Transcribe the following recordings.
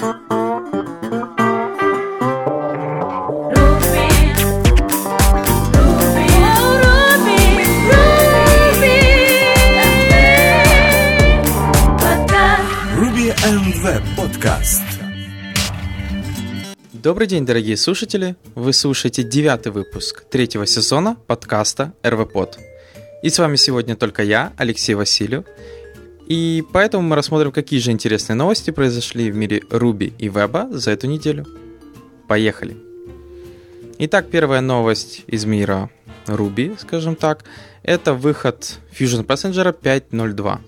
Podcast. Добрый день, дорогие слушатели! Вы слушаете девятый выпуск третьего сезона подкаста РВПод. И с вами сегодня только я, Алексей Васильев. И поэтому мы рассмотрим, какие же интересные новости произошли в мире Руби и Веба за эту неделю. Поехали! Итак, первая новость из мира Ruby, скажем так, это выход Fusion Passenger 5.02.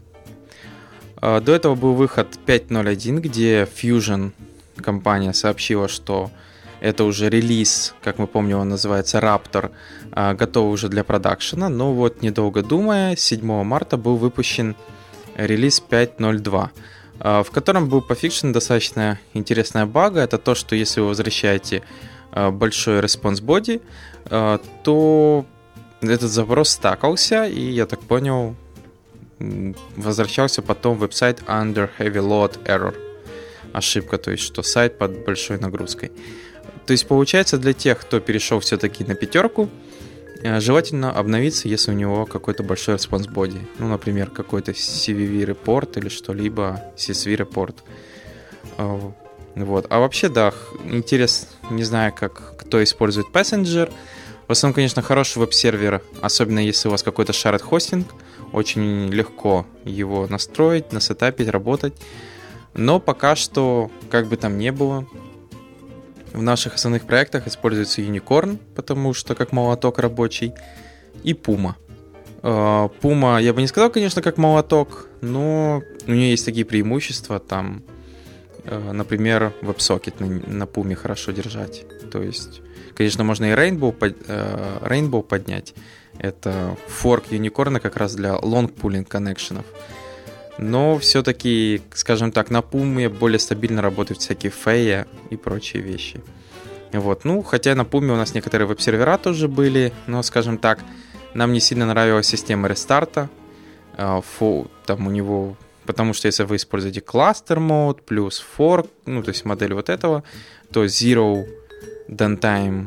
А, До этого был выход 5.01, где Fusion компания сообщила, что это уже релиз, как мы помним, он называется Raptor, а, готов уже для продакшена. Но вот, недолго думая, 7 марта был выпущен релиз 5.02, а, в котором был пофикшен достаточно интересная бага. Это то, что если вы возвращаете а, большой response body, а, то этот запрос стакался, и я так понял, возвращался потом веб-сайт under heavy load error. Ошибка, то есть что сайт под большой нагрузкой. То есть получается для тех, кто перешел все-таки на пятерку, желательно обновиться, если у него какой-то большой response body. Ну, например, какой-то CVV report или что-либо, CSV report. Э, Вот. А вообще, да, интерес, не знаю, как кто использует Passenger. В основном, конечно, хороший веб-сервер, особенно если у вас какой-то shared хостинг, очень легко его настроить, насетапить, работать. Но пока что, как бы там ни было, в наших основных проектах используется Unicorn, потому что как молоток рабочий, и Puma. Э, Puma, я бы не сказал, конечно, как молоток, но у нее есть такие преимущества, там, э, например, WebSocket на, Puma хорошо держать. То есть, конечно, можно и Rainbow, э, Rainbow поднять. Это форк Unicorn как раз для long pooling коннекшенов. Но все-таки, скажем так, на Пуме более стабильно работают всякие фея и прочие вещи. Вот, ну, хотя на Пуме у нас некоторые веб-сервера тоже были, но, скажем так, нам не сильно нравилась система рестарта. А, фо- Там у него... Потому что если вы используете кластер мод плюс fork, ну, то есть модель вот этого, то zero downtime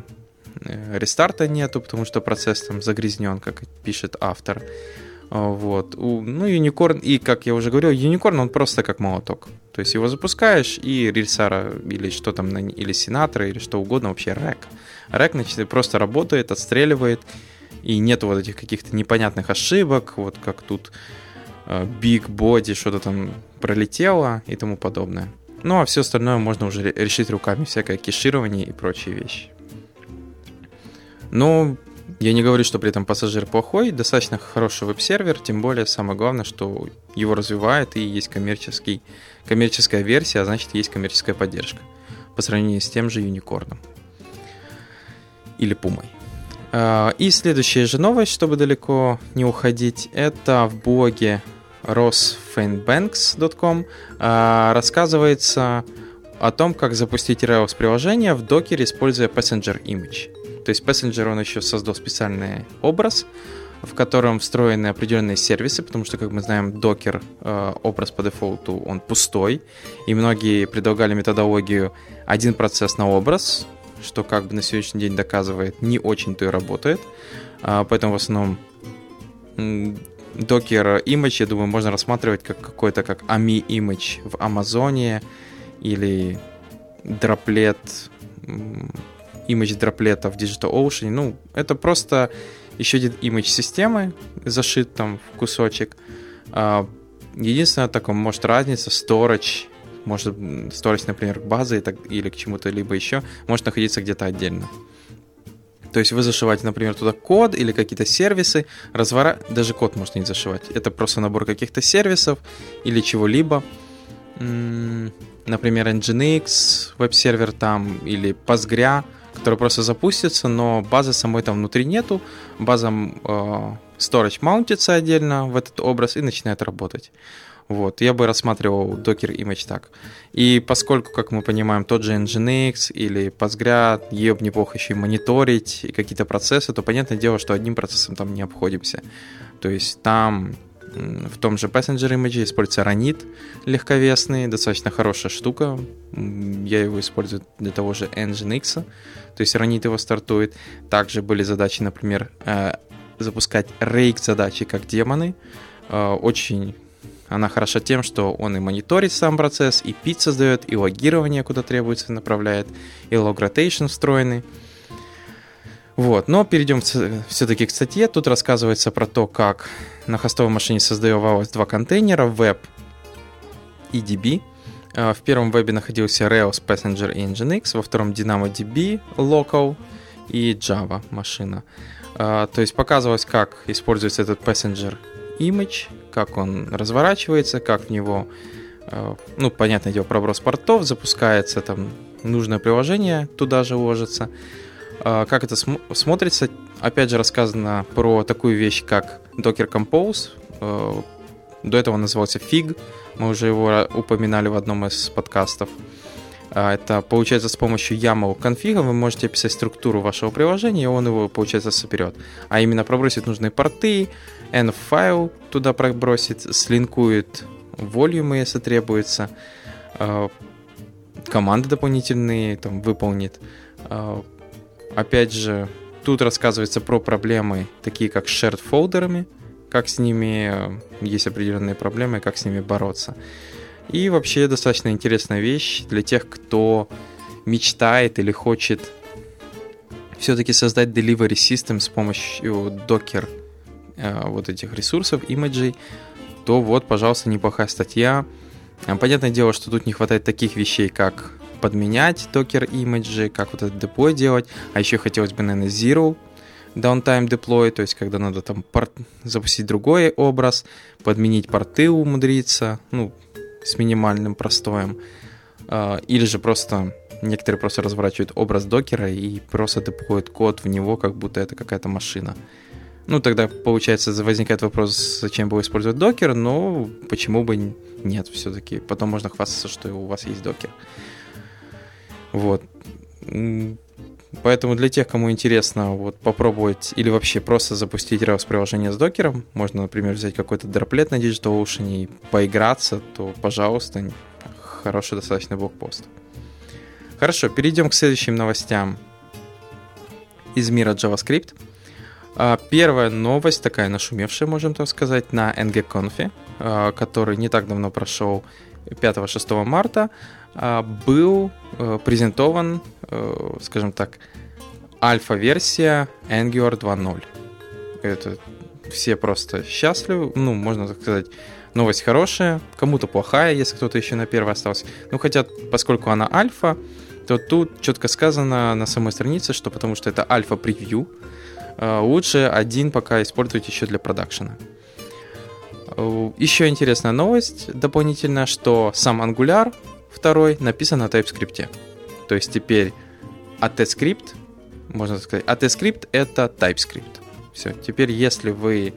э, рестарта нету, потому что процесс там загрязнен, как пишет автор. А, Вот. У- Ну, Unicorn, и, как я уже говорил, Unicorn, он просто как молоток. То есть его запускаешь, и рельсара, или что там, или сенатора, или что угодно, вообще рэк. Рэк, значит, просто работает, отстреливает, и нет вот этих каких-то непонятных ошибок, вот как тут э, Big Body, что-то там пролетело и тому подобное. Ну, а все остальное можно уже ре- решить руками, всякое кеширование и прочие вещи. Но я не говорю, что при этом пассажир плохой, достаточно хороший веб-сервер, тем более самое главное, что его развивает и есть коммерческий, коммерческая версия, а значит есть коммерческая поддержка по сравнению с тем же Юникорном или Пумой. А, И следующая же новость, чтобы далеко не уходить, это в блоге rosfanbanks.com а, рассказывается о том, как запустить Rails приложение в докере, используя Passenger Image. То есть Passenger, он еще создал специальный образ, в котором встроены определенные сервисы, потому что, как мы знаем, докер э, образ по дефолту, он пустой, и многие предлагали методологию один процесс на образ, что как бы на сегодняшний день доказывает, не очень-то и работает. А, поэтому в основном докер image, я думаю, можно рассматривать как какой-то как AMI image в Амазоне или дроплет image дроплета в DigitalOcean. Ну, это просто еще один image системы зашит там в кусочек. А, Единственное, такое, может, разница, storage, может, storage, например, к базе или к чему-то либо еще, может находиться где-то отдельно. То есть вы зашиваете, например, туда код или какие-то сервисы, развора... даже код можно не зашивать. Это просто набор каких-то сервисов или чего-либо. Например, Nginx, веб-сервер там, или Postgre, который просто запустится, но базы самой там внутри нету. База э, storage маунтится отдельно в этот образ и начинает работать. Вот, я бы рассматривал Docker Image так. И поскольку, как мы понимаем, тот же Nginx или Postgre, ее бы неплохо еще и мониторить, и какие-то процессы, то понятное дело, что одним процессом там не обходимся. То есть там В том же Passenger Image используется Ранит легковесный, достаточно хорошая штука. Я его использую для того же Nginx, то есть Ранит его стартует. Также были задачи, например, э, запускать рейк задачи как демоны. Э, очень она хороша тем, что он и мониторит сам процесс, и пит создает, и логирование куда требуется направляет, и log rotation встроенный. Вот, но перейдем все-таки к статье. Тут рассказывается про то, как на хостовой машине создавалось два контейнера, веб и DB. А, в первом вебе находился Rails Passenger и Nginx, во втором DynamoDB Local и Java машина. А, то есть показывалось, как используется этот Passenger Image, как он разворачивается, как в него, а, ну, понятное дело, проброс портов, запускается там нужное приложение, туда же ложится. Как это см- смотрится, опять же рассказано про такую вещь, как Docker Compose. До этого назывался Fig, мы уже его упоминали в одном из подкастов. Это получается с помощью YAML конфига вы можете описать структуру вашего приложения, и он его, получается, соберет. А именно пробросит нужные порты, env-файл туда пробросит, слинкует волюмы, если требуется, команды дополнительные там выполнит. Опять же, тут рассказывается про проблемы, такие как shared фолдерами, как с ними э, есть определенные проблемы, как с ними бороться. И вообще достаточно интересная вещь для тех, кто мечтает или хочет все-таки создать delivery system с помощью Docker э, вот этих ресурсов, имиджей, то вот, пожалуйста, неплохая статья. Э, понятное дело, что тут не хватает таких вещей, как подменять Docker имиджи, как вот этот деплой делать, а еще хотелось бы, наверное, Zero downtime deploy, то есть когда надо там порт, запустить другой образ, подменить порты умудриться, ну, с минимальным простоем. А, или же просто некоторые просто разворачивают образ докера и просто деплоят код в него, как будто это какая-то машина. Ну, тогда, получается, возникает вопрос, зачем было использовать докер, но почему бы нет все-таки. Потом можно хвастаться, что у вас есть докер. Вот. Поэтому для тех, кому интересно вот попробовать или вообще просто запустить Rails приложение с докером, можно, например, взять какой-то дроплет на DigitalOcean и поиграться, то, пожалуйста, хороший достаточно блокпост. Хорошо, перейдем к следующим новостям из мира JavaScript. А, первая новость, такая нашумевшая, можем так сказать, на NGConf, а, который не так давно прошел 5-6 марта. А, был э, презентован, э, скажем так, альфа-версия Angular 2.0. Это все просто счастливы, ну, можно так сказать, новость хорошая, кому-то плохая, если кто-то еще на первой остался. Ну, хотя, поскольку она альфа, то тут четко сказано на самой странице, что потому что это альфа-превью, э, лучше один пока использовать еще для продакшена. Еще интересная новость дополнительная, что сам Angular второй написан на TypeScript. То есть теперь AtScript, можно сказать, AtScript это TypeScript. Все, теперь если вы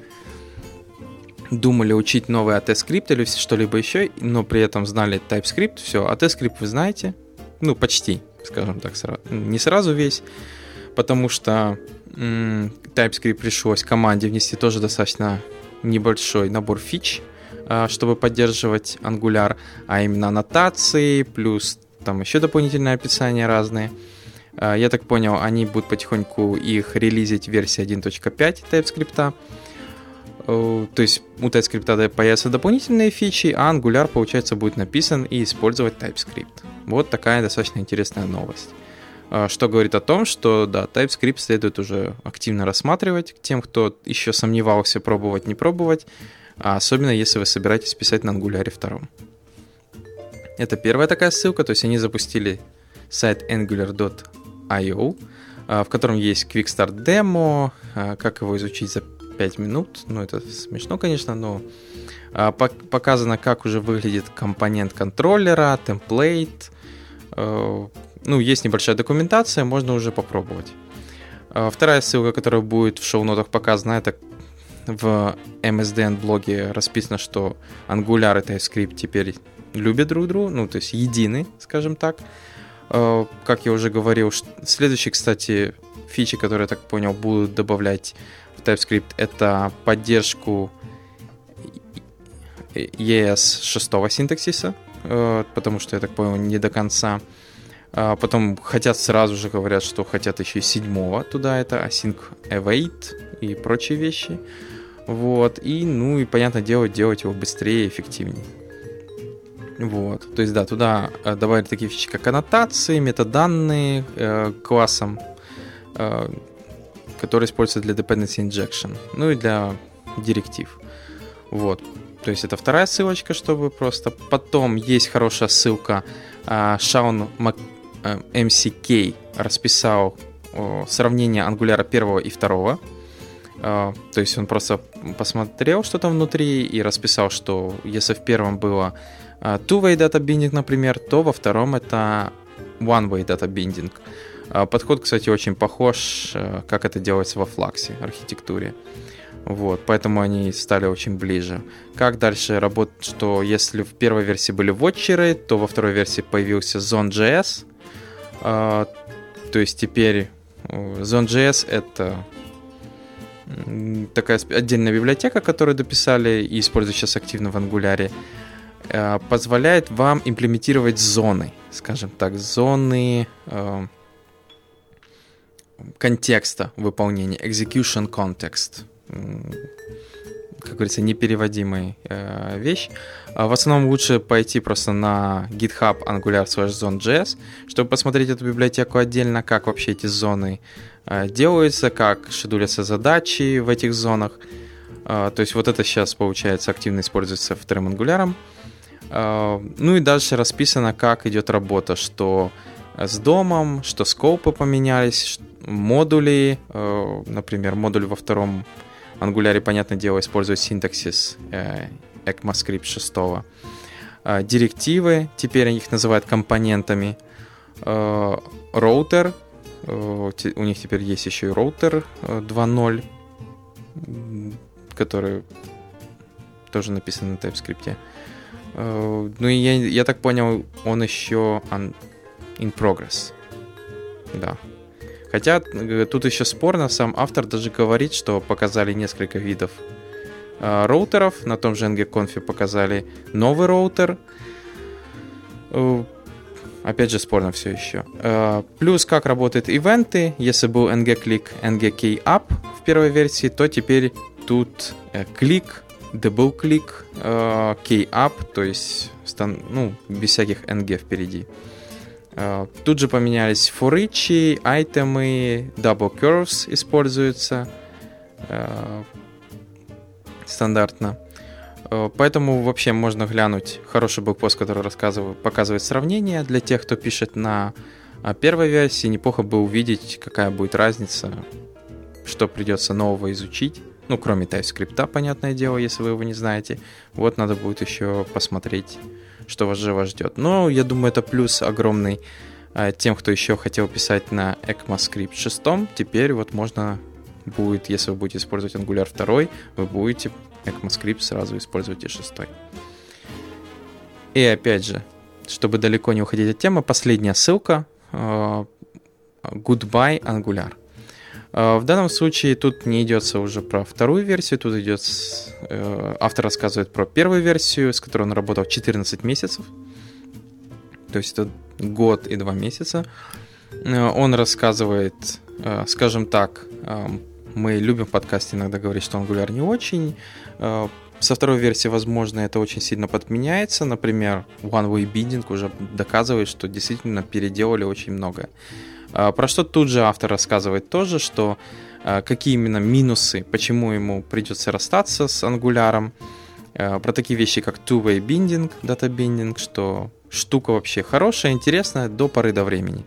думали учить новый AtScript или что-либо еще, но при этом знали TypeScript, все, AtScript вы знаете, ну, почти, скажем так, не сразу весь, потому что м- TypeScript пришлось команде внести тоже достаточно небольшой набор фич, чтобы поддерживать Angular, а именно аннотации, плюс там еще дополнительные описания разные. А, я так понял, они будут потихоньку их релизить в версии 1.5 TypeScript. То есть у TypeScript появятся дополнительные фичи, а Angular, получается, будет написан и использовать TypeScript. Вот такая достаточно интересная новость. А, что говорит о том, что да, TypeScript следует уже активно рассматривать тем, кто еще сомневался, пробовать, не пробовать, а особенно если вы собираетесь писать на Angular 2. Это первая такая ссылка, то есть они запустили сайт angular.io, а, в котором есть Quick Start а, как его изучить за 5 минут. Ну, это смешно, конечно, но показано, как уже выглядит компонент контроллера, темплейт, ну, есть небольшая документация, можно уже попробовать. А, вторая ссылка, которая будет в шоу-нотах показана, это в MSDN блоге расписано, что Angular и TypeScript теперь любят друг друга, ну, то есть едины, скажем так. А, как я уже говорил, следующие, кстати, фичи, которые, я так понял, будут добавлять в TypeScript, это поддержку ES шестого синтаксиса, э, потому что, я так понял, не до конца. А потом хотят сразу же говорят, что хотят еще и седьмого туда, это async await и прочие вещи. Вот, и, ну, и, понятное дело, делать его быстрее и эффективнее. Вот, то есть, да, туда э, добавили такие вещи, как аннотации, метаданные э, классом, э, которые используются для dependency injection, ну и для директив. Вот, то есть это вторая ссылочка, чтобы просто... Потом есть хорошая ссылка. Э, Шаун Мак... э, MCK расписал сравнение ангуляра первого и второго. Э, то есть он просто посмотрел, что там внутри, и расписал, что если в первом было uh, two-way data binding, например, то во втором это one-way data binding. Uh, подход, кстати, очень похож, как это делается во Flux архитектуре. Вот, поэтому они стали очень ближе. Как дальше работать, что если в первой версии были вотчеры, то во второй версии появился Zone.js. То есть теперь Zone.js это такая отдельная библиотека, которую дописали и используют сейчас активно в Angular, э, позволяет вам имплементировать зоны, скажем так, зоны э, контекста выполнения, execution context, как говорится, непереводимая э, вещь. А в основном лучше пойти просто на GitHub Angular slash zone.js, чтобы посмотреть эту библиотеку отдельно, как вообще эти зоны Э, делаются, как шедулятся задачи в этих зонах. Э, то есть вот это сейчас, получается, активно используется вторым ангуляром. Э, ну и дальше расписано, как идет работа, что с домом, что скопы поменялись, модули, например, модуль во втором ангуляре, понятное дело, использует синтаксис ECMAScript 6. Директивы, теперь их называют компонентами. Роутер, Э, у них теперь есть еще и роутер 2.0, э, который тоже написан на TypeScript. Э, ну и я, я так понял, он еще in progress. Да. Хотя тут еще спорно, сам автор даже говорит, что показали несколько видов роутеров. На том же ng-conf показали новый роутер Опять же, спорно все еще. Э, плюс, как работают ивенты. Если был ng-click, ng-key-up в первой версии, то теперь тут э, клик, double click, э, key-up, то есть ну, без всяких ng впереди. Тут же поменялись форичи, айтемы, double curves используются стандартно. Э, поэтому вообще можно глянуть хороший блокпост, который рассказывает, показывает сравнение для тех, кто пишет на а, первой версии. Неплохо бы увидеть, какая будет разница, что придется нового изучить. Ну, кроме TypeScript, понятное дело, если вы его не знаете. Вот надо будет еще посмотреть, что вас живо ждет. Но я думаю, это плюс огромный а, тем, кто еще хотел писать на ECMAScript 6. Теперь вот можно будет, если вы будете использовать Angular 2, вы будете ECMAScript сразу используйте шестой. И опять же, чтобы далеко не уходить от темы, последняя ссылка uh, Goodbye Angular. Uh, в данном случае тут не идется уже про вторую версию, тут идет uh, автор рассказывает про первую версию, с которой он работал 14 месяцев. То есть это год и два месяца. Он рассказывает, скажем так, мы любим в подкасте иногда говорить, что Angular не очень. Э, со второй версии, возможно, это очень сильно подменяется. Например, One Way Bidding уже доказывает, что действительно переделали очень многое. Э, про что тут же автор рассказывает тоже, что э, какие именно минусы, почему ему придется расстаться с Angular. Про такие вещи, как Two-Way Binding, Data Binding, что штука вообще хорошая, интересная до поры до времени.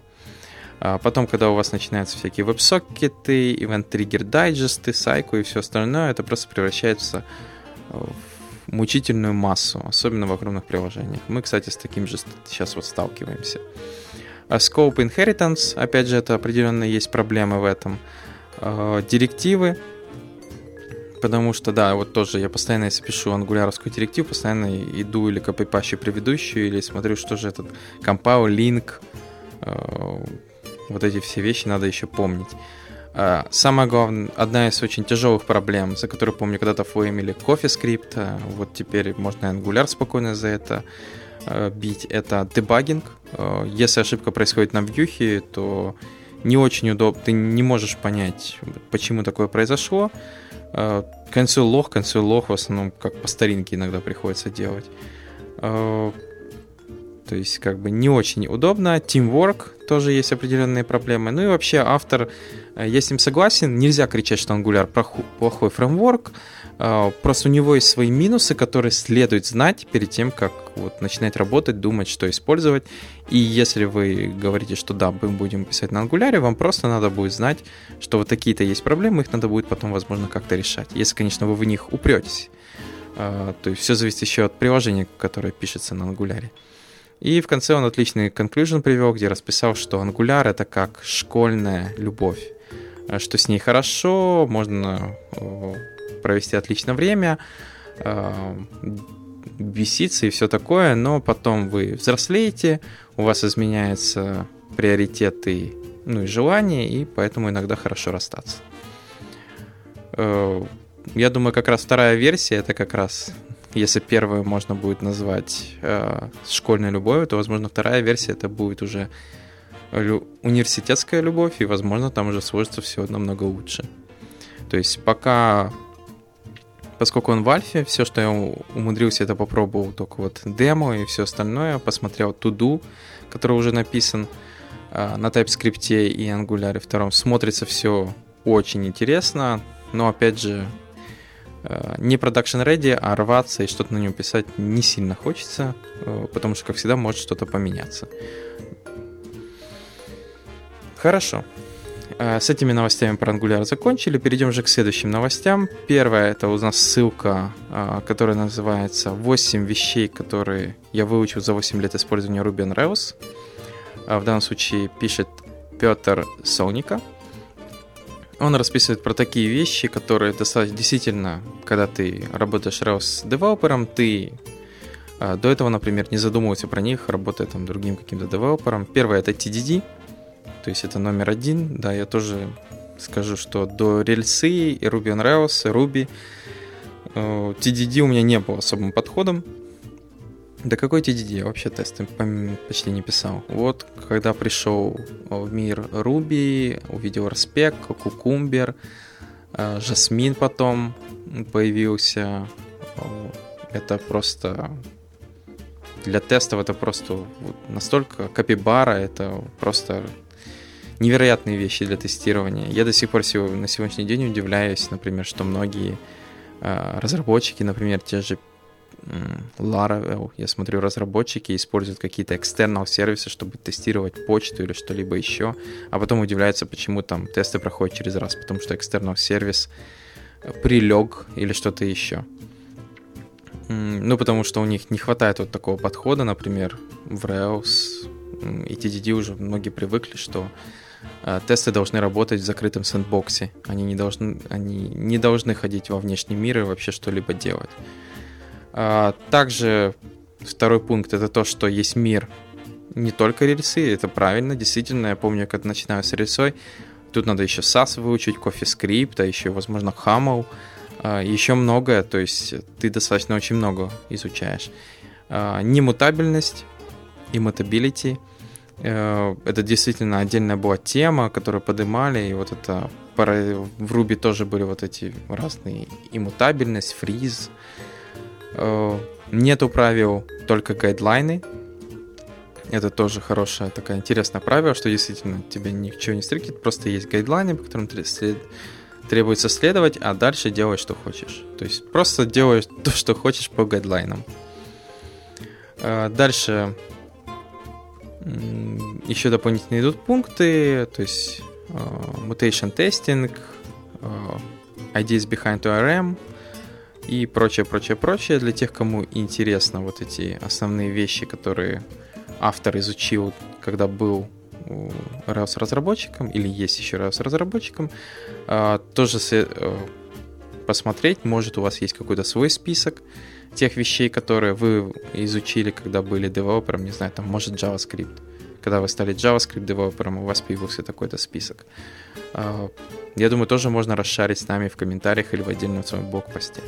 А потом, когда у вас начинаются всякие веб-сокеты, event-триггер дайджесты, сайку и все остальное, это просто превращается в мучительную массу, особенно в огромных приложениях. Мы, кстати, с таким же сейчас вот сталкиваемся. А scope Inheritance, опять же, это определенно есть проблемы в этом. А, директивы, потому что, да, вот тоже я постоянно, если пишу ангуляровскую директиву, постоянно иду или копипащу предыдущую, или смотрю, что же этот compile, link, вот эти все вещи надо еще помнить. А, самое главное, одна из очень тяжелых проблем, за которую, помню, когда-то флеймили CoffeeScript, а, вот теперь можно Angular спокойно за это а, бить, это дебагинг. Если ошибка происходит на вьюхе, то не очень удобно, ты не можешь понять, почему такое произошло. Консоль лох, консоль лох в основном как по старинке иногда приходится делать. То есть как бы не очень удобно. Teamwork тоже есть определенные проблемы. Ну и вообще автор, э, я с ним согласен, нельзя кричать, что Angular плохой фреймворк. Э, просто у него есть свои минусы, которые следует знать перед тем, как вот начинать работать, думать, что использовать. И если вы говорите, что да, мы будем писать на Angular, вам просто надо будет знать, что вот такие-то есть проблемы, их надо будет потом, возможно, как-то решать. Если, конечно, вы в них упретесь. Э, то есть все зависит еще от приложения, которое пишется на Angular. И в конце он отличный conclusion привел, где расписал, что Angular это как школьная любовь, э, что с ней хорошо, можно провести отличное время, э, беситься и все такое, но потом вы взрослеете, у вас изменяются приоритеты ну и желания, и поэтому иногда хорошо расстаться. Я думаю, как раз вторая версия это как раз если первую можно будет назвать э, школьной любовью, то, возможно, вторая версия это будет уже университетская любовь, и, возможно, там уже сложится все намного лучше. То есть пока, поскольку он в альфе, все, что я умудрился, это попробовал только вот демо и все остальное, посмотрел туду, который уже написан э, на TypeScript и Angular 2, смотрится все очень интересно, но опять же Э, не production ready, а рваться и что-то на нем писать не сильно хочется, э, потому что, как всегда, может что-то поменяться. Хорошо. Э, с этими новостями про Angular закончили. Перейдем же к следующим новостям. Первая это у нас ссылка, которая называется «8 вещей, которые я выучил за 8 лет использования Ruby on Rails». В данном случае пишет Петр Солника – он расписывает про такие вещи, которые достаточно действительно, когда ты работаешь Rails девелопером, ты а, до этого, например, не задумывался про них, работая там другим каким-то девелопером. Первое это TDD, то есть это номер один. Да, я тоже скажу, что до рельсы и Ruby on Rails, и Ruby TDD у меня не был особым подходом. Да какой TDD? Я вообще тесты почти не писал. Вот, когда пришел в мир Ruby, увидел Распек, Кукумбер, э, Жасмин потом появился. Это просто... Для тестов это просто настолько капибара, это просто невероятные вещи для тестирования. Я до сих пор на сегодняшний день удивляюсь, например, что многие э, разработчики, например, те же Laravel, я смотрю, разработчики используют какие-то external сервисы, чтобы тестировать почту или что-либо еще, а потом удивляются, почему там тесты проходят через раз, потому что external сервис прилег или что-то еще. Ну, потому что у них не хватает вот такого подхода, например, в Rails и TDD уже многие привыкли, что э, тесты должны работать в закрытом сэндбоксе. Они не должны, они не должны ходить во внешний мир и вообще что-либо делать. А, также второй пункт это то, что есть мир не только рельсы, это правильно, действительно, я помню, когда начинаю с рельсой, тут надо еще SAS выучить, CoffeeScript, а еще, возможно, Haml, а, еще многое, то есть ты достаточно очень много изучаешь. А, немутабельность, э, это действительно отдельная была тема, которую поднимали, и вот это в Ruby тоже были вот эти разные иммутабельность, фриз, Э, нету правил, только гайдлайны. Это тоже хорошая такая интересная правило, что действительно тебе ничего не стрикит, просто есть гайдлайны, по которым требуется следовать, а дальше делай, что хочешь. То есть просто делаешь то, что хочешь по гайдлайнам. Э, дальше еще дополнительные идут пункты, то есть э, mutation testing, ideas behind ORM, и прочее, прочее, прочее. Для тех, кому интересно вот эти основные вещи, которые автор изучил, когда был Rails разработчиком или есть еще Rails разработчиком, а, тоже э, посмотреть, может у вас есть какой-то свой список тех вещей, которые вы изучили, когда были девелопером, не знаю, там может JavaScript, когда вы стали JavaScript девелопером, у вас появился такой-то список. А, я думаю, тоже можно расшарить с нами в комментариях или в отдельном своем блог-посте.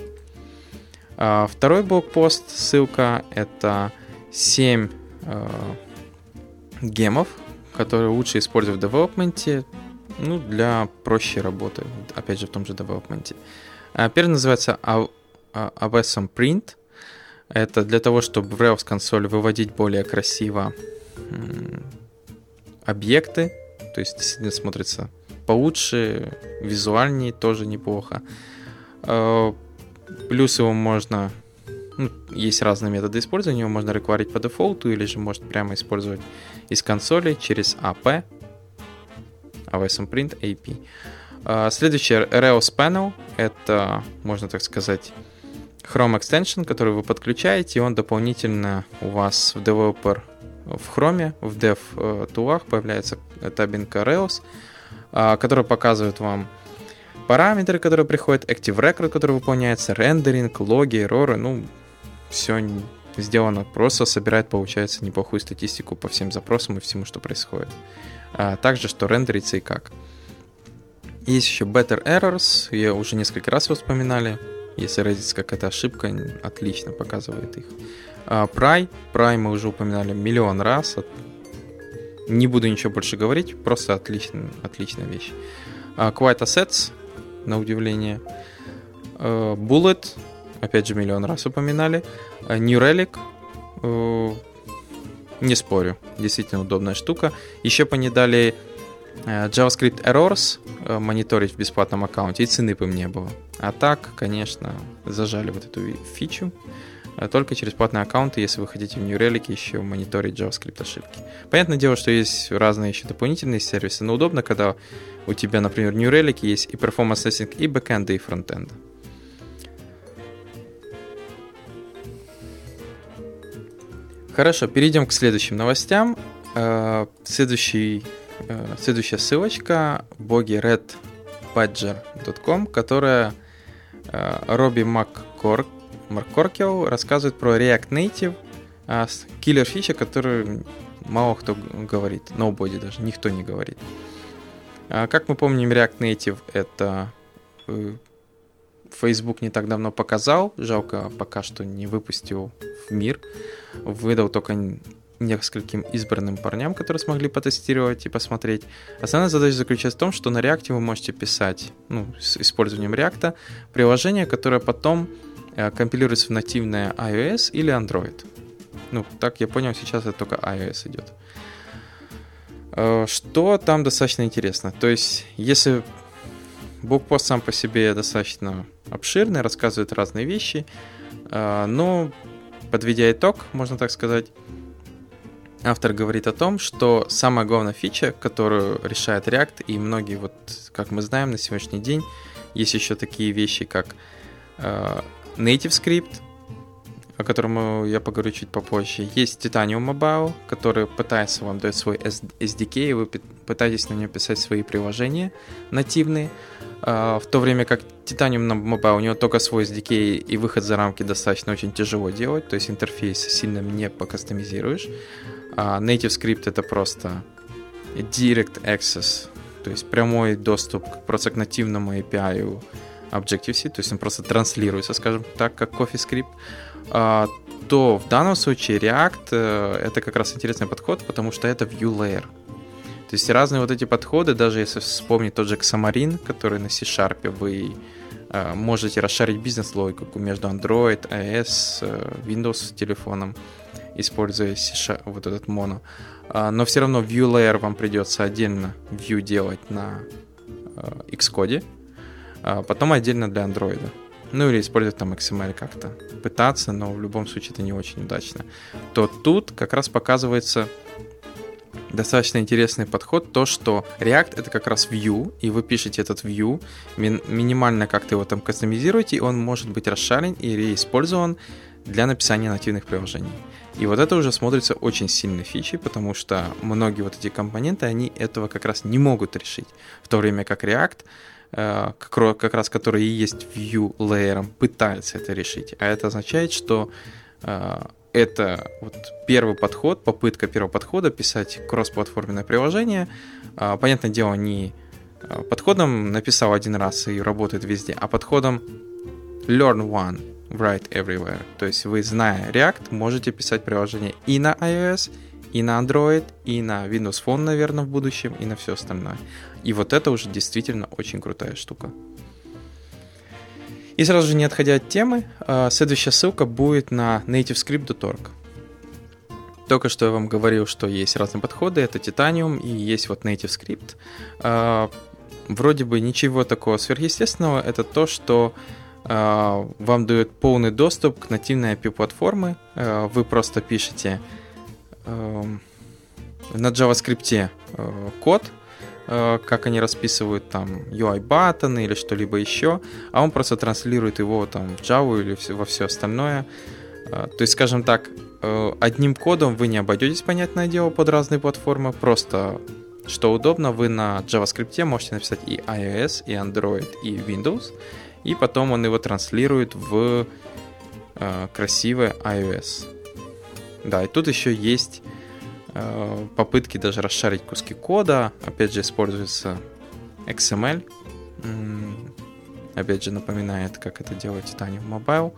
А, второй блог-пост, ссылка, это 7 гемов, которые лучше использовать в девелопменте, ну, для проще работы, опять же, в том же девелопменте. Первый называется AWSM Print. Это для того, чтобы в Rails консоль выводить более красиво объекты, то есть действительно смотрится получше, визуальнее тоже неплохо. А, плюс его можно ну, есть разные методы использования, его можно рекварить по дефолту или же может прямо использовать из консоли через AP, AWSM Print AP. А, следующий Reos Panel, это, можно так сказать, Chrome Extension, который вы подключаете, и он дополнительно у вас в Developer в Chrome, в Dev э, тулах появляется табинка Rails, а, которая показывает вам параметры, которые приходят, Active Record, который выполняется, рендеринг, логи, эроры, ну, все сделано просто, собирает, получается, неплохую статистику по всем запросам и всему, что происходит. А также, что рендерится и как. Есть еще Better Errors, я уже несколько раз его вспоминали. Если родится какая-то ошибка, отлично показывает их. А, Pry мы уже упоминали миллион раз. Не буду ничего больше говорить, просто отличная, отличная вещь. А, Quiet Assets, на удивление. А, Bullet, опять же миллион раз упоминали. New Relic, не спорю, действительно удобная штука. Еще по ней дали JavaScript Errors мониторить в бесплатном аккаунте, и цены бы не было. А так, конечно, зажали вот эту фичу. А только через платные аккаунты, если вы хотите в New Relic еще мониторить JavaScript ошибки. Понятное дело, что есть разные еще дополнительные сервисы, но удобно, когда у тебя, например, New Relic есть и Performance Testing, и бэкэнда, и фронтенда. Хорошо, перейдем к следующим новостям. Э, следующий, э, следующая ссылочка боги redbadger.com, которая э, Робби Маккорк Марк Коркел рассказывает про React Native, а, киллер фича, который мало кто говорит, nobody даже, никто не говорит. А, как мы помним, React Native это э, Facebook не так давно показал, жалко пока что не выпустил в мир, выдал только нескольким избранным парням, которые смогли потестировать и посмотреть. Основная задача заключается в том, что на React вы можете писать, ну, с использованием React, приложение, которое потом Э, компилируется в нативное iOS или Android. Ну, так я понял, сейчас это только iOS идет. Э, что там достаточно интересно? То есть, если блокпост сам по себе достаточно обширный, рассказывает разные вещи, э, но, подведя итог, можно так сказать, автор говорит о том, что самая главная фича, которую решает React, и многие, вот, как мы знаем, на сегодняшний день есть еще такие вещи, как Native Script, о котором я поговорю чуть попозже. Есть Titanium Mobile, который пытается вам дать свой SDK, и вы пытаетесь на нем писать свои приложения нативные. А, в то время как Titanium Mobile, у него только свой SDK, и выход за рамки достаточно очень тяжело делать, то есть интерфейс сильно не покастомизируешь. А Native Script это просто Direct Access, то есть прямой доступ к нативному API Objective-C, то есть он просто транслируется, скажем так, как CoffeeScript, а, то в данном случае React э, это как раз интересный подход, потому что это view layer. То есть разные вот эти подходы, даже если вспомнить тот же Xamarin, который на C-Sharp вы э, можете расшарить бизнес-логику между Android, iOS, э, Windows телефоном, используя вот этот моно. А, но все равно view layer вам придется отдельно view делать на Xcode, а потом отдельно для андроида. Ну или использовать там XML как-то. Пытаться, но в любом случае это не очень удачно. То тут как раз показывается достаточно интересный подход, то, что React это как раз view, и вы пишете этот view, ми- минимально как-то его там кастомизируете, и он может быть расшарен и реиспользован для написания нативных приложений. И вот это уже смотрится очень сильной фичей, потому что многие вот эти компоненты, они этого как раз не могут решить. В то время как React Э, как, раз который и есть view layer, пытается это решить. А это означает, что э, это вот первый подход, попытка первого подхода писать кроссплатформенное приложение. А, понятное дело, не подходом написал один раз и работает везде, а подходом learn one, write everywhere. То есть вы, зная React, можете писать приложение и на iOS, и на Android, и на Windows Phone, наверное, в будущем, и на все остальное. И вот это уже действительно очень крутая штука. И сразу же, не отходя от темы, а, следующая ссылка будет на nativescript.org. Только что я вам говорил, что есть разные подходы, это Titanium и есть вот NativeScript. А, вроде бы ничего такого сверхъестественного, это то, что вам дает полный доступ к нативной API-платформы. Вы просто пишете на JavaScript код, Э, как они расписывают там UI-баттоны или что-либо еще, а он просто транслирует его там в Java или во все остальное. Э, то есть, скажем так, э, одним кодом вы не обойдетесь, понятное дело, под разные платформы, просто что удобно, вы на JavaScript можете написать и iOS, и Android, и Windows, и потом он его транслирует в красивый iOS. Да, и тут еще есть Э, попытки даже расшарить куски кода. Опять же, используется XML. Опять же, напоминает, как это делать Titanium Mobile.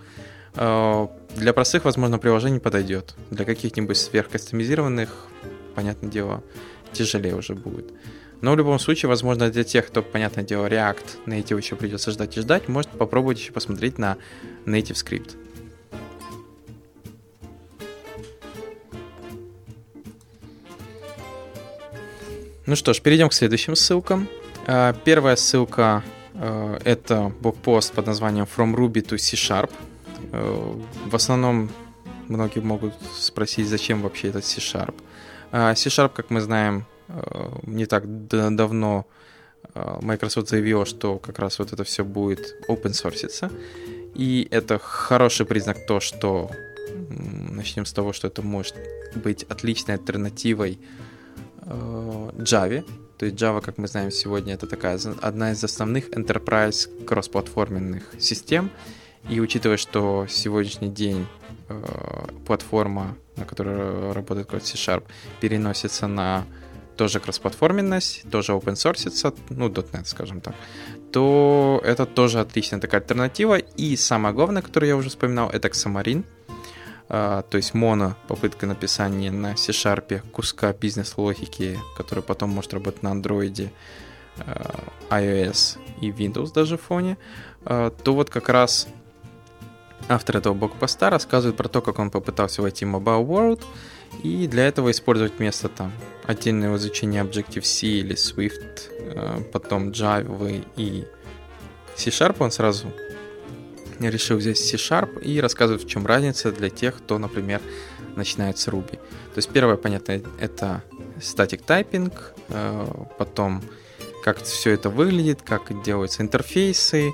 Э, для простых, возможно, приложений подойдет. Для каких-нибудь сверхкастомизированных, понятное дело, тяжелее уже будет. Но в любом случае, возможно, для тех, кто, понятное дело, React, Native еще придется ждать и ждать, может попробовать еще посмотреть на Native Script. Ну что ж, перейдем к следующим ссылкам. А, первая ссылка а, это блокпост под названием From Ruby to C-Sharp. А, в основном многие могут спросить, зачем вообще этот C-Sharp. C-Sharp, как мы знаем, не так давно Microsoft заявила, что как раз вот это все будет open source. И это хороший признак то, что начнем с того, что это может быть отличной альтернативой Э, Java. То есть Java, как мы знаем сегодня, это такая одна из основных enterprise кроссплатформенных систем. И учитывая, что сегодняшний день э, платформа, на которой работает код C-Sharp, переносится на тоже кроссплатформенность, тоже open source, ну, .NET, скажем так, то это тоже отличная такая альтернатива. И самое главное, которое я уже вспоминал, это Xamarin. А, то есть моно попытка написания на C-Sharp куска бизнес-логики, который потом может работать на Android, а, iOS и Windows даже в фоне, а, то вот как раз автор этого блокпоста рассказывает про то, как он попытался войти в Mobile World, и для этого использовать вместо там отдельного изучения Objective-C или Swift, потом Java и C-Sharp, он сразу решил взять C-Sharp и рассказывать, в чем разница для тех, кто, например, начинает с Ruby. То есть первое, понятно, это static typing, э, потом как все это выглядит, как делаются интерфейсы,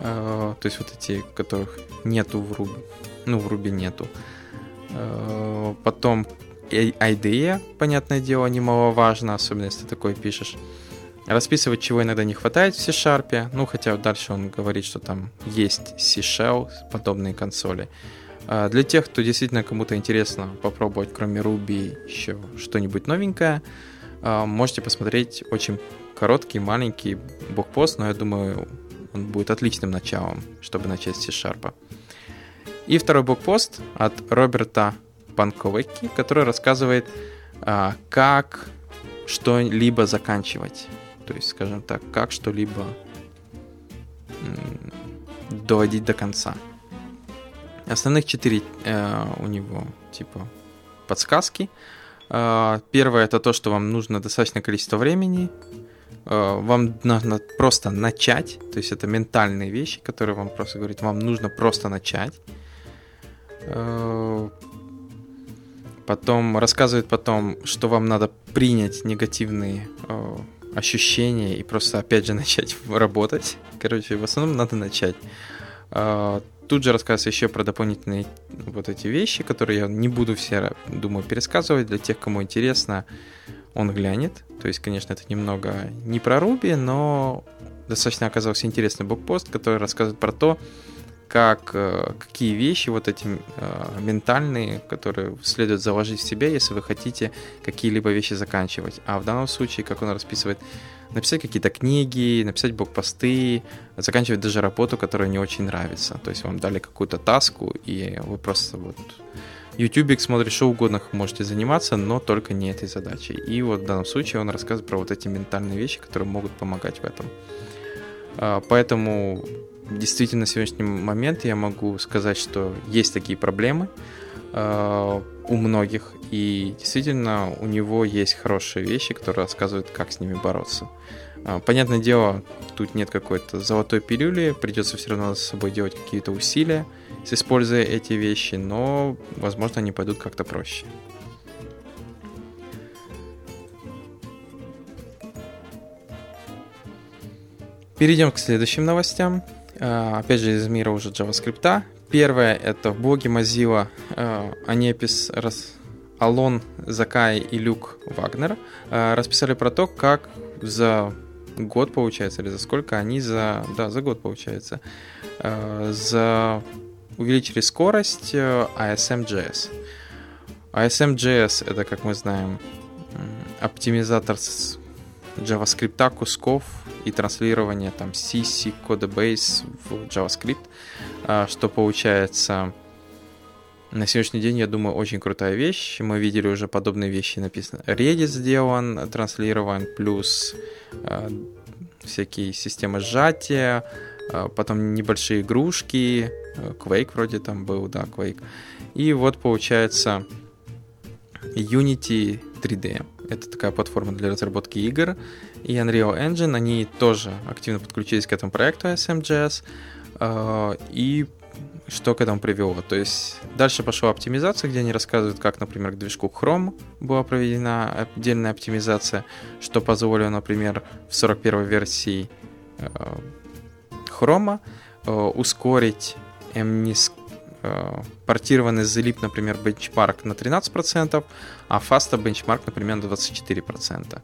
э, то есть вот эти, которых нету в Ruby, ну в Ruby нету. Э, потом IDE, понятное дело, немаловажно, особенно если ты такое пишешь расписывать, чего иногда не хватает в C-Sharp. Ну, хотя дальше он говорит, что там есть C-Shell, подобные консоли. А для тех, кто действительно кому-то интересно попробовать, кроме Ruby, еще что-нибудь новенькое, а, можете посмотреть очень короткий, маленький блокпост, но я думаю, он будет отличным началом, чтобы начать с C-Sharp. И второй блокпост от Роберта Панковеки, который рассказывает, а, как что-либо заканчивать. То есть, скажем так, как что-либо доводить до конца. Основных четыре э, у него типа подсказки. Э, первое это то, что вам нужно достаточное количество времени. Э, вам нужно просто начать. То есть это ментальные вещи, которые вам просто говорят, вам нужно просто начать. Потом рассказывает потом, что вам надо принять негативные э, ощущения и просто опять же начать работать. Короче, в основном надо начать. А, тут же рассказывается еще про дополнительные вот эти вещи, которые я не буду все, думаю, пересказывать. Для тех, кому интересно, он глянет. То есть, конечно, это немного не про Руби, но достаточно оказался интересный блокпост, который рассказывает про то, как, э, какие вещи вот эти э, ментальные, которые следует заложить в себя, если вы хотите какие-либо вещи заканчивать. А в данном случае, как он расписывает, написать какие-то книги, написать блокпосты, заканчивать даже работу, которая не очень нравится. То есть вам дали какую-то таску, и вы просто вот Ютубик смотрит, что угодно можете заниматься, но только не этой задачей. И вот в данном случае он рассказывает про вот эти ментальные вещи, которые могут помогать в этом. А, поэтому действительно на сегодняшний момент я могу сказать, что есть такие проблемы э, у многих, и действительно у него есть хорошие вещи, которые рассказывают, как с ними бороться. Э, понятное дело, тут нет какой-то золотой пилюли, придется все равно с собой делать какие-то усилия, используя эти вещи, но, возможно, они пойдут как-то проще. Перейдем к следующим новостям. А, опять же, из мира уже JavaScript. Первое — это в блоге Mozilla а, Анепис рас... Алон Закай и Люк Вагнер а, расписали про то, как за год, получается, или за сколько они за... Да, за год, получается, за... увеличили скорость ASM.js. ASM.js — это, как мы знаем, оптимизатор JavaScript, кусков и транслирование там CC, Codebase в JavaScript, а, что получается на сегодняшний день, я думаю, очень крутая вещь. Мы видели уже подобные вещи написано. Redis сделан, транслирован, плюс э, всякие системы сжатия, э, потом небольшие игрушки, Quake вроде там был, да, Quake. И вот получается Unity 3D. Это такая платформа для разработки игр. И Unreal Engine, они тоже активно подключились к этому проекту SMJS. А, и что к этому привело? То есть дальше пошла оптимизация, где они рассказывают, как, например, к движку Chrome была проведена отдельная оптимизация, что позволило, например, в 41 версии а, Chrome а, ускорить MNISC Э, портированный Zlip, например, бенчмарк на 13%, а Fasta бенчмарк, например, на 24%.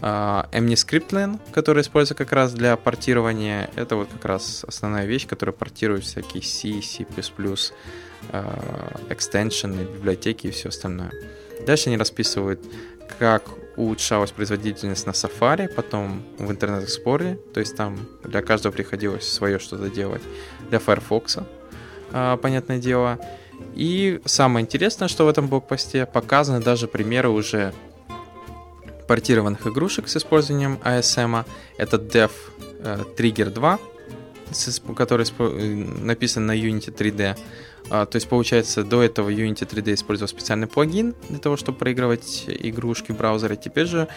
MNIScriptLine, который используется как раз для портирования, это вот как раз основная вещь, которая портирует всякие C, C++, экстеншены, библиотеки и все остальное. Дальше они расписывают, как улучшалась производительность на Safari, потом в Internet Explorer, то есть там для каждого приходилось свое что-то делать, для Firefox, понятное дело. И самое интересное, что в этом блокпосте показаны даже примеры уже портированных игрушек с использованием ASM. Это Dev э, Trigger 2, который э, написан на Unity 3D. А, то есть, получается, до этого Unity 3D использовал специальный плагин для того, чтобы проигрывать игрушки в браузере. Теперь же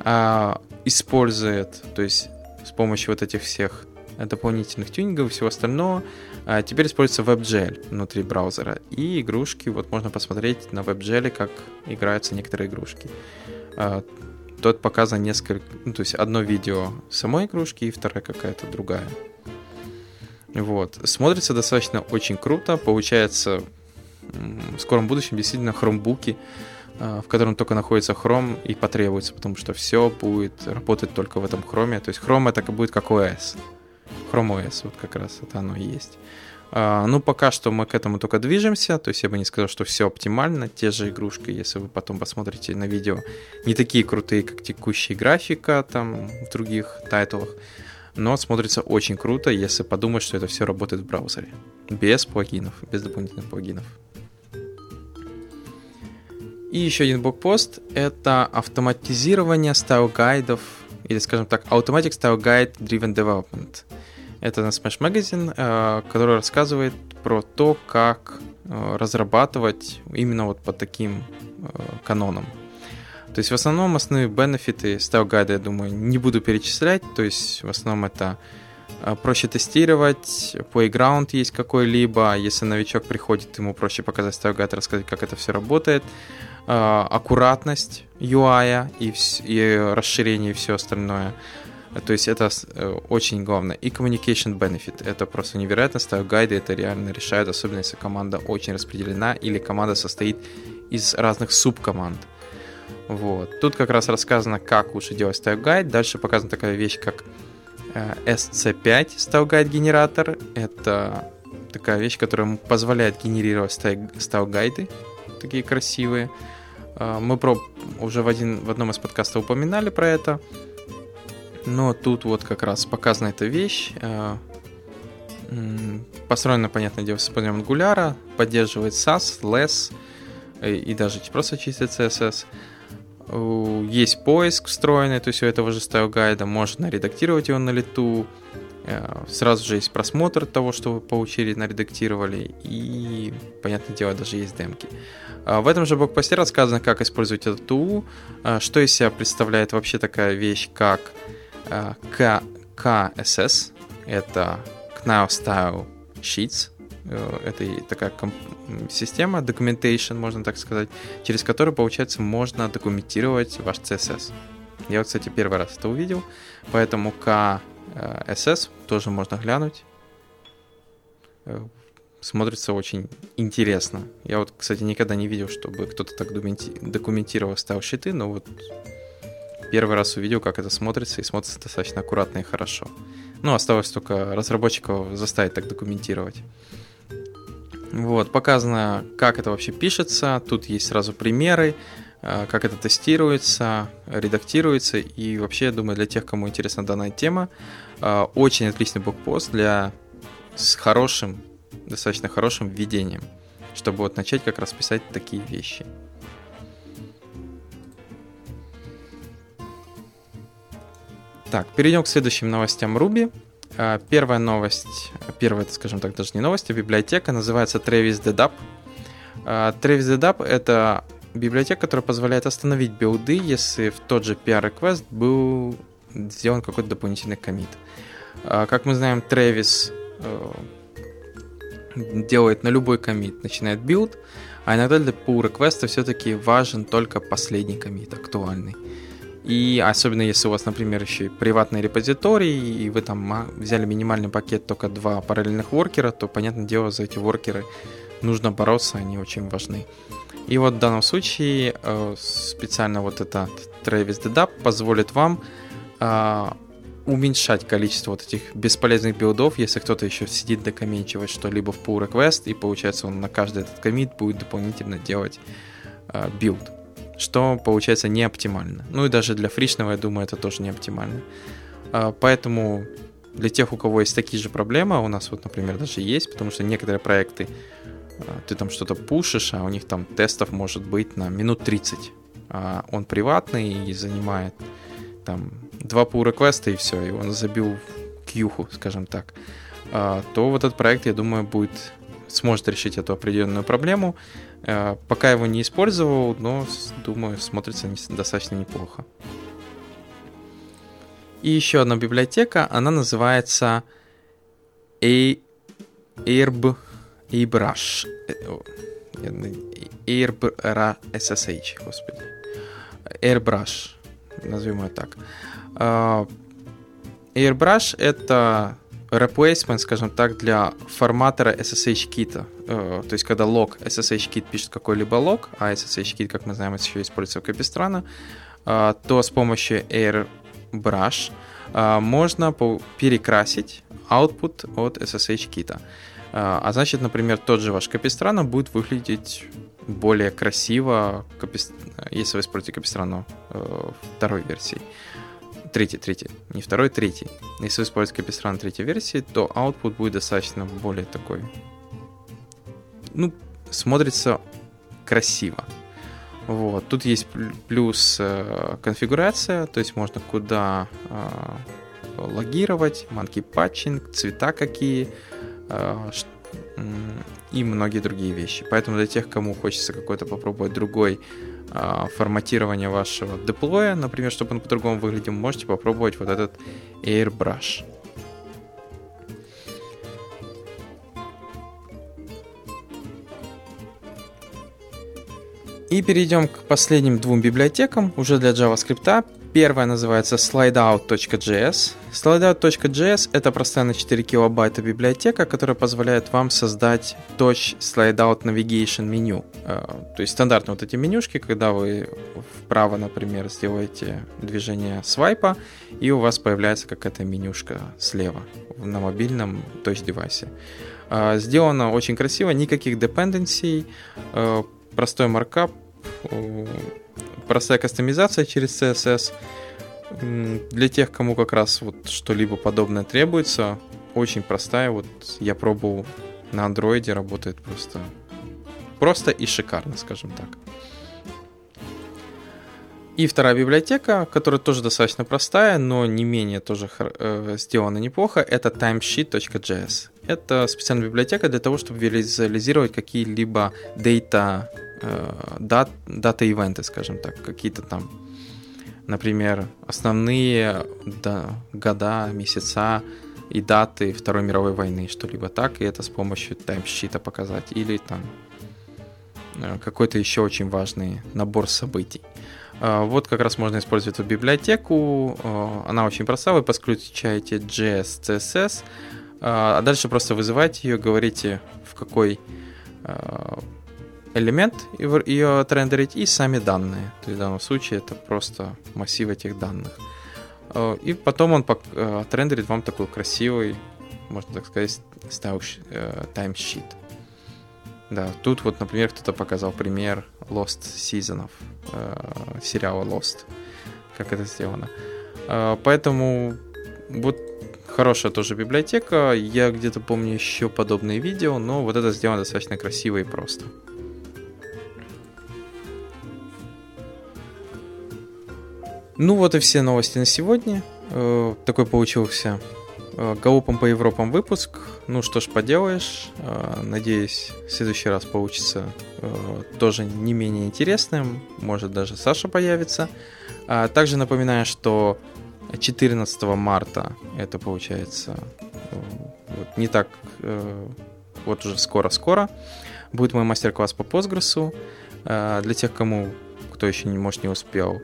а, использует, то есть с помощью вот этих всех дополнительных тюнингов и всего остального, а теперь используется WebGL внутри браузера. И игрушки, вот можно посмотреть на WebGL, как играются некоторые игрушки. А, тут показано несколько, ну, то есть одно видео самой игрушки и вторая какая-то другая. Вот. Смотрится достаточно очень круто. Получается, в скором будущем действительно хромбуки, а, в котором только находится Chrome и потребуется, потому что все будет работать только в этом Chrome. То есть Chrome это будет как OS. Chrome OS, вот как раз это оно и есть. А, ну, пока что мы к этому только движемся, то есть я бы не сказал, что все оптимально. Те же игрушки, если вы потом посмотрите на видео, не такие крутые, как текущие графика там в других тайтлах, но смотрится очень круто, если подумать, что это все работает в браузере. Без плагинов, без дополнительных плагинов. И еще один blog post — это автоматизирование style guide ов, или, скажем так, Automatic Style Guide Driven Development — это на Smash Magazine, э, который рассказывает про то, как э, разрабатывать именно вот по таким э, канонам. То есть в основном основные бенефиты Style Guide, я думаю, не буду перечислять. То есть в основном это проще тестировать, playground есть какой-либо, если новичок приходит, ему проще показать Style Guide, рассказать, как это все работает, аккуратность UI и, и расширение и все остальное – то есть это э, очень главное. И communication benefit. Это просто невероятно. Ставь гайды, это реально решает, особенно если команда очень распределена или команда состоит из разных субкоманд. Вот. Тут как раз рассказано, как лучше делать style guide. Дальше показана такая вещь, как SC5 style guide генератор. Это такая вещь, которая позволяет генерировать style guide ы, такие красивые. Мы про, уже в, один, в одном из подкастов упоминали про это, но тут вот как раз показана эта вещь. А, построена, понятное дело, с использованием Angular, поддерживает SAS, LESS и даже просто чистый CSS. Есть поиск встроенный, то есть у этого же стайл гайда можно редактировать его на лету. Э, сразу же есть просмотр того, что вы получили, наредактировали, и, понятное дело, даже есть демки. А в этом же блокпосте рассказано, как использовать эту ту, э, что из себя представляет вообще такая вещь, как э, KSS, это Knau Style Sheets, это такая система, documentation, можно так сказать, через которую, получается, можно документировать ваш CSS. Я, кстати, первый раз это увидел, поэтому KSS тоже можно глянуть. Э, смотрится очень интересно. Я вот, кстати, никогда не видел, чтобы кто-то так документировал ставил щиты, но вот первый раз увидел, как это смотрится, и смотрится достаточно аккуратно и хорошо. Ну, осталось только разработчиков заставить так документировать. Вот, показано, как это вообще пишется. Тут есть сразу примеры, э, как это тестируется, редактируется. И вообще, я думаю, для тех, кому интересна данная тема, э, очень отличный блокпост для с хорошим, достаточно хорошим введением, чтобы вот начать как раз писать такие вещи. Так, перейдем к следующим новостям Ruby. А, первая новость, первая, скажем так, даже не новость, а библиотека, называется Travis Dedup. А, Travis Dedup — это библиотека, которая позволяет остановить build ы, если в тот же PR-request был сделан какой-то дополнительный commit. А, как мы знаем, Travis э, делает на любой commit, начинает build, а иногда для pull request а все-таки важен только последний commit, актуальный. И особенно если у вас, например, еще и приватный репозиторий, и вы там взяли минимальный пакет только два параллельных воркера, то, понятное дело, за эти воркеры нужно бороться, они очень важны. И вот в данном случае э, специально вот этот Travis DDAP позволит вам э, уменьшать количество вот этих бесполезных билдов, если кто-то еще сидит докоменчивать что-либо в pull request, и получается он на каждый этот комит будет дополнительно делать э, build что получается не оптимально. Ну и даже для free шного, я думаю, это тоже не оптимально. А, поэтому для тех, у кого есть такие же проблемы, у нас вот, например, даже есть, потому что некоторые проекты а, ты там что-то пушишь, а у них там тестов может быть на минут 30. А он приватный и занимает там два pull request а и все, и он забил queue ху, скажем так, то вот этот проект, я думаю, будет сможет решить эту определенную проблему. Э, пока его не использовал, но, думаю, смотрится достаточно неплохо. И еще одна библиотека, она называется Airb Airbrush. Airbrush SSH, господи. Airbrush, назовем ее так. Э, Airbrush это replacement, скажем так, для форматора SSH-кита. Э, то есть, когда лог SSH-кит пишет какой-либо лог, а SSH-кит, как мы знаем, еще используется в Capistrano, э, то с помощью Airbrush э, можно перекрасить output от SSH-кита. А значит, например, тот же ваш Capistrano будет выглядеть более красиво, если вы используете Capistrano второй версии третий, третий, не второй, третий. Если вы используете Capistrano третьей версии, то output будет достаточно более такой, ну, смотрится красиво. Вот. Тут есть плюс э, конфигурация, то есть можно куда э, логировать, monkey patching, цвета какие э, и многие другие вещи. Поэтому для тех, кому хочется какой-то попробовать другой форматирования вашего деплоя, например, чтобы он по-другому выглядел, можете попробовать вот этот Airbrush. И перейдем к последним двум библиотекам уже для JavaScript. Первая называется slideout.js. Slideout.js это простая на 4 килобайта библиотека, которая позволяет вам создать Touch Slideout Navigation меню. Э, то есть стандартные вот эти менюшки, когда вы вправо, например, сделаете движение свайпа, и у вас появляется какая-то менюшка слева на мобильном touch девайсе. А, сделано очень красиво, никаких dependency, э, простой маркап, простая кастомизация через CSS. Для тех, кому как раз вот что-либо подобное требуется, очень простая. Вот я пробовал на андроиде, работает просто просто и шикарно, скажем так. И вторая библиотека, которая тоже достаточно простая, но не менее тоже э, сделана неплохо, это timesheet.js. Это специальная библиотека для того, чтобы визуализировать какие-либо data, дат, дата-ивенты, скажем так, какие-то там, например, основные да, года, месяца и даты Второй мировой войны, что-либо так, и это с помощью таймшита показать, или там э, какой-то еще очень важный набор событий. Э, вот как раз можно использовать эту библиотеку. Э, она очень простая. Вы подключаете JS, CSS, а дальше просто вызываете ее, говорите, в какой элемент ее отрендерить и сами данные. То есть в данном случае это просто массив этих данных. Э, и потом он э, отрендерит вам такой красивый, можно так сказать, таймшит. Да, тут вот, например, кто-то показал пример Lost сезонов э, сериала Lost, как это сделано. Э, поэтому вот хорошая тоже библиотека. Я где-то помню еще подобные видео, но вот это сделано достаточно красиво и просто. Ну вот и все новости на сегодня. Э, такой получился э, галопом по Европам выпуск. Ну что ж поделаешь. Э, надеюсь, в следующий раз получится тоже не менее интересным. Может даже Саша появится. А также напоминаю, что 14 марта, это получается вот не так, вот уже скоро-скоро, будет мой мастер-класс по Postgres. Для тех, кому, кто еще не, может, не успел,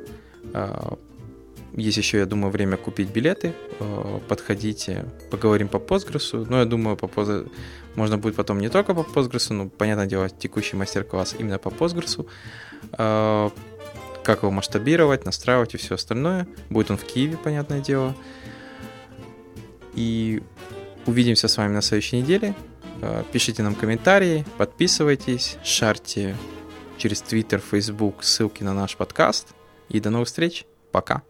есть еще, я думаю, время купить билеты. А, подходите, поговорим по Postgres. Но я думаю, по Postgres можно будет потом не только по Postgres, но, понятное дело, текущий мастер-класс именно по Postgres. А, как его масштабировать, настраивать и все остальное. Будет он в Киеве, понятное дело. И увидимся с вами на следующей неделе. Пишите нам комментарии, подписывайтесь, шарьте через Twitter, Facebook ссылки на наш подкаст. И до новых встреч. Пока.